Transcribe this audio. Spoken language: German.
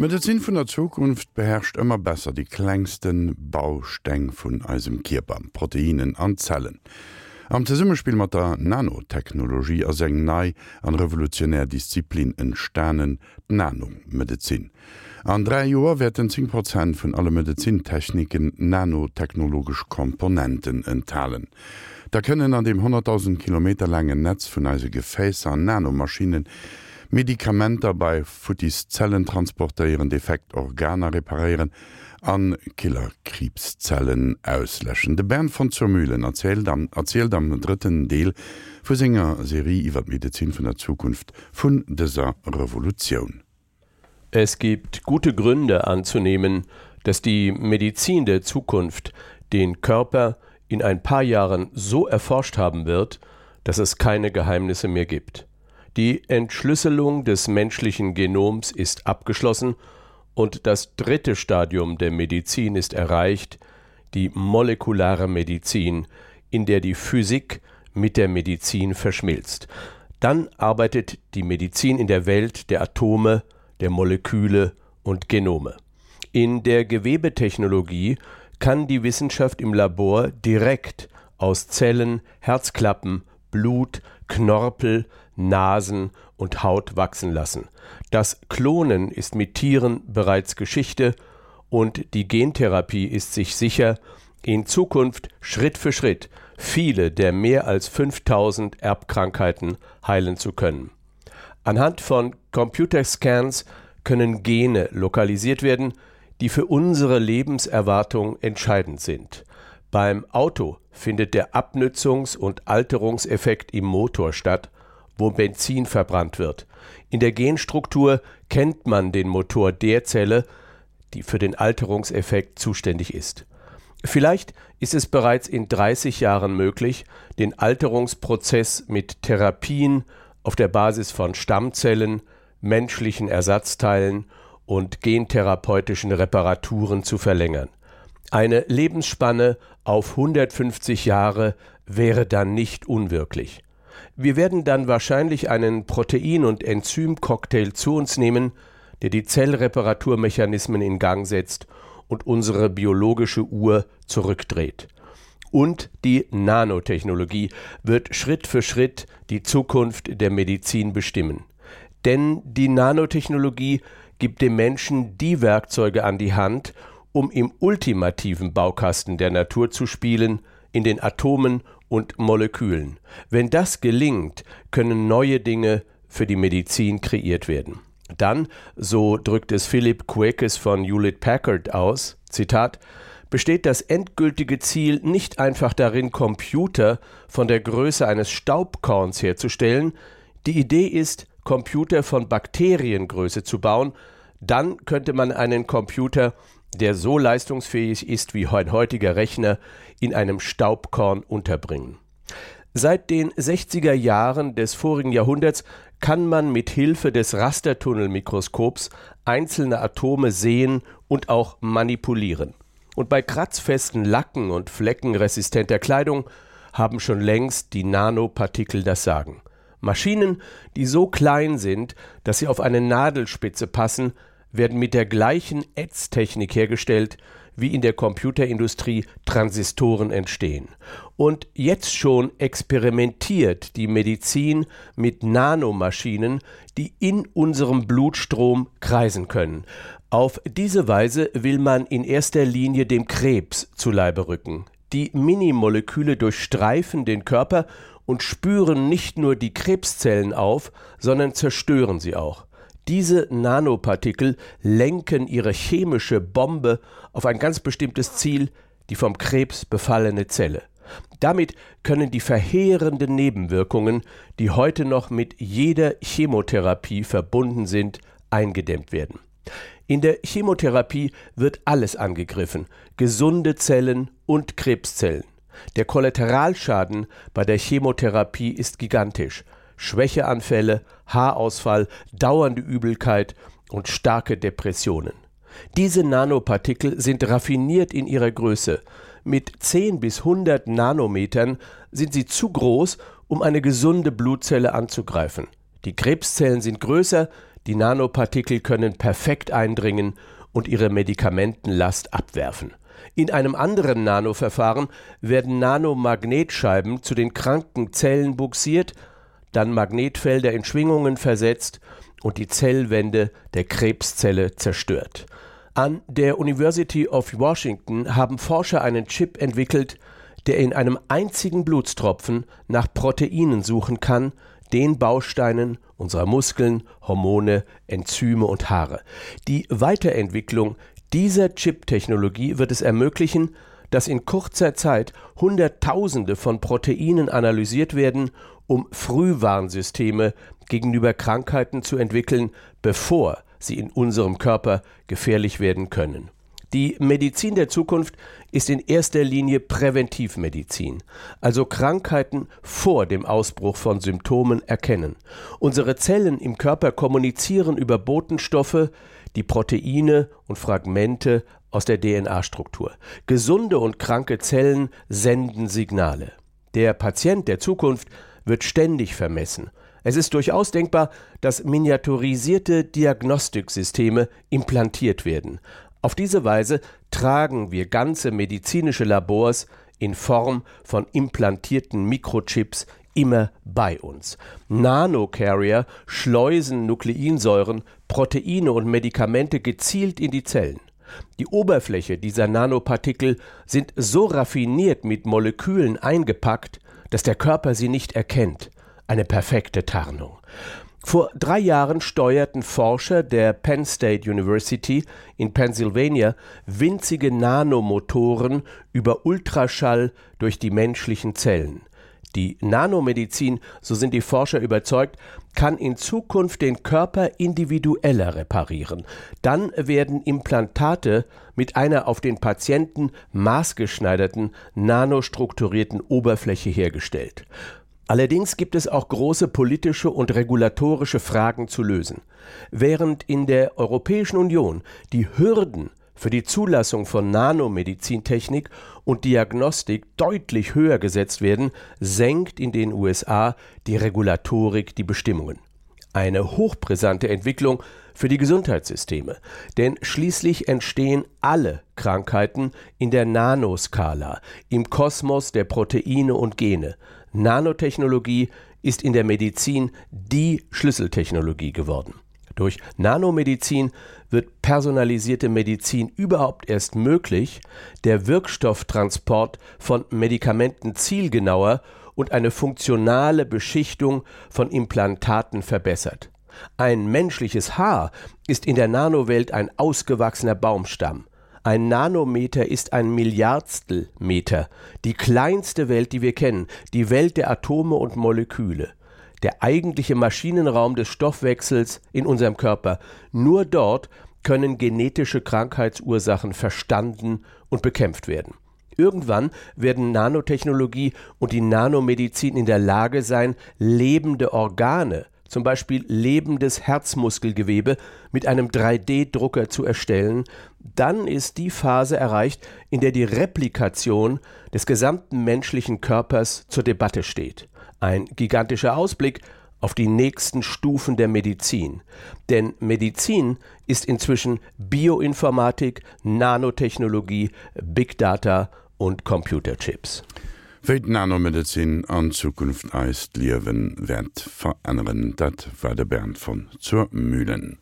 Medizin vun der Zukunft beherrscht immer besser die klengsten Baustäng vun eisem Kierbam, Proteinen an Zellen. Am Tesummespiel mat der Nanotechnologie as eng nei an revolutionär Disziplin en Sternen Nanomedizin. An drei Joer werden 10 Prozent vun alle Medizintechniken nanotechnologisch Komponenten enthalen. Da können an dem 100.000 km langen Netz vun eise Gefäßer an Nanomaschinen Medikamenter bei Futis Zellen transportieren, defekt Organer reparieren, an Killerkriebszellen auslöschen. De Bern von Zurmühlen erzählt am, erzählt am dritten Deel vu Singer Serie iwwer Medizin vun der Zukunft vun dieser Revolution. Es gibt gute Gründe anzunehmen, dass die Medizin der Zukunft den Körper in ein paar Jahren so erforscht haben wird, dass es keine Geheimnisse mehr gibt. Die Entschlüsselung des menschlichen Genoms ist abgeschlossen und das dritte Stadium der Medizin ist erreicht, die molekulare Medizin, in der die Physik mit der Medizin verschmilzt. Dann arbeitet die Medizin in der Welt der Atome, der Moleküle und Genome. In der Gewebetechnologie kann die Wissenschaft im Labor direkt aus Zellen, Herzklappen, Blut, Knorpel, Nasen und Haut wachsen lassen. Das Klonen ist mit Tieren bereits Geschichte und die Gentherapie ist sich sicher, in Zukunft Schritt für Schritt viele der mehr als 5000 Erbkrankheiten heilen zu können. Anhand von Computerscans können Gene lokalisiert werden, die für unsere Lebenserwartung entscheidend sind. Beim Auto findet der Abnützungs- und Alterungseffekt im Motor statt, wo Benzin verbrannt wird. In der Genstruktur kennt man den Motor der Zelle, die für den Alterungseffekt zuständig ist. Vielleicht ist es bereits in 30 Jahren möglich, den Alterungsprozess mit Therapien auf der Basis von Stammzellen, menschlichen Ersatzteilen und gentherapeutischen Reparaturen zu verlängern. Eine Lebensspanne auf 150 Jahre wäre dann nicht unwirklich. Wir werden dann wahrscheinlich einen Protein- und Enzymcocktail zu uns nehmen, der die Zellreparaturmechanismen in Gang setzt und unsere biologische Uhr zurückdreht. Und die Nanotechnologie wird Schritt für Schritt die Zukunft der Medizin bestimmen. Denn die Nanotechnologie gibt dem Menschen die Werkzeuge an die Hand, um im ultimativen Baukasten der Natur zu spielen, in den Atomen und Molekülen. Wenn das gelingt, können neue Dinge für die Medizin kreiert werden. Dann, so drückt es Philip Quakes von Hewlett Packard aus, Zitat, besteht das endgültige Ziel nicht einfach darin, Computer von der Größe eines Staubkorns herzustellen. Die Idee ist, Computer von Bakteriengröße zu bauen. Dann könnte man einen Computer der so leistungsfähig ist wie ein heutiger Rechner, in einem Staubkorn unterbringen. Seit den 60er Jahren des vorigen Jahrhunderts kann man mit Hilfe des Rastertunnelmikroskops einzelne Atome sehen und auch manipulieren. Und bei kratzfesten Lacken und fleckenresistenter Kleidung haben schon längst die Nanopartikel das Sagen. Maschinen, die so klein sind, dass sie auf eine Nadelspitze passen, werden mit der gleichen Ätztechnik hergestellt, wie in der Computerindustrie Transistoren entstehen. Und jetzt schon experimentiert die Medizin mit Nanomaschinen, die in unserem Blutstrom kreisen können. Auf diese Weise will man in erster Linie dem Krebs zu Leibe rücken. Die Minimoleküle durchstreifen den Körper und spüren nicht nur die Krebszellen auf, sondern zerstören sie auch. Diese Nanopartikel lenken ihre chemische Bombe auf ein ganz bestimmtes Ziel, die vom Krebs befallene Zelle. Damit können die verheerenden Nebenwirkungen, die heute noch mit jeder Chemotherapie verbunden sind, eingedämmt werden. In der Chemotherapie wird alles angegriffen, gesunde Zellen und Krebszellen. Der Kollateralschaden bei der Chemotherapie ist gigantisch. Schwächeanfälle, Haarausfall, dauernde Übelkeit und starke Depressionen. Diese Nanopartikel sind raffiniert in ihrer Größe. Mit 10 bis 100 Nanometern sind sie zu groß, um eine gesunde Blutzelle anzugreifen. Die Krebszellen sind größer, Die Nanopartikel können perfekt eindringen und ihre Medikamentenlast abwerfen. In einem anderen Nanoverfahren werden Nanomagnetscheiben zu den kranken Zellen buxiert, dann Magnetfelder in Schwingungen versetzt und die Zellwände der Krebszelle zerstört. An der University of Washington haben Forscher einen Chip entwickelt, der in einem einzigen Blutstropfen nach Proteinen suchen kann, den Bausteinen unserer Muskeln, Hormone, Enzyme und Haare. Die Weiterentwicklung dieser Chip-Technologie wird es ermöglichen, dass in kurzer Zeit Hunderttausende von Proteinen analysiert werden, um Frühwarnsysteme gegenüber Krankheiten zu entwickeln, bevor sie in unserem Körper gefährlich werden können. Die Medizin der Zukunft ist in erster Linie Präventivmedizin, also Krankheiten vor dem Ausbruch von Symptomen erkennen. Unsere Zellen im Körper kommunizieren über Botenstoffe, die Proteine und Fragmente aus der DNA-Struktur. Gesunde und kranke Zellen senden Signale. Der Patient der Zukunft wird ständig vermessen. Es ist durchaus denkbar, dass miniaturisierte Diagnostiksysteme implantiert werden. Auf diese Weise tragen wir ganze medizinische Labors in Form von implantierten Mikrochips immer bei uns. Nanocarrier schleusen Nukleinsäuren, Proteine und Medikamente gezielt in die Zellen. Die Oberfläche dieser Nanopartikel sind so raffiniert mit Molekülen eingepackt, dass der Körper sie nicht erkennt. Eine perfekte Tarnung. Vor drei Jahren steuerten Forscher der Penn State University in Pennsylvania winzige Nanomotoren über Ultraschall durch die menschlichen Zellen. Die Nanomedizin, so sind die Forscher überzeugt, kann in Zukunft den Körper individueller reparieren. Dann werden Implantate mit einer auf den Patienten maßgeschneiderten, nanostrukturierten Oberfläche hergestellt. Allerdings gibt es auch große politische und regulatorische Fragen zu lösen. Während in der Europäischen Union die Hürden für die Zulassung von Nanomedizintechnik und Diagnostik deutlich höher gesetzt werden, senkt in den USA die Regulatorik die Bestimmungen. Eine hochbrisante Entwicklung für die Gesundheitssysteme, denn schließlich entstehen alle Krankheiten in der Nanoskala, im Kosmos der Proteine und Gene. Nanotechnologie ist in der Medizin die Schlüsseltechnologie geworden. Durch Nanomedizin wird personalisierte Medizin überhaupt erst möglich, der Wirkstofftransport von Medikamenten zielgenauer und eine funktionale Beschichtung von Implantaten verbessert. Ein menschliches Haar ist in der Nanowelt ein ausgewachsener Baumstamm. Ein Nanometer ist ein Milliardstelmeter, die kleinste Welt, die wir kennen, die Welt der Atome und Moleküle, der eigentliche Maschinenraum des Stoffwechsels in unserem Körper. Nur dort können genetische Krankheitsursachen verstanden und bekämpft werden. Irgendwann werden Nanotechnologie und die Nanomedizin in der Lage sein, lebende Organe zum Beispiel lebendes Herzmuskelgewebe mit einem 3D-Drucker zu erstellen, dann ist die Phase erreicht, in der die Replikation des gesamten menschlichen Körpers zur Debatte steht. Ein gigantischer Ausblick auf die nächsten Stufen der Medizin. Denn Medizin ist inzwischen Bioinformatik, Nanotechnologie, Big Data und Computerchips. Wéit Nanomedizin an Zukunft eist liewen werd verënneren, dat war der Bern von zur Mühlen.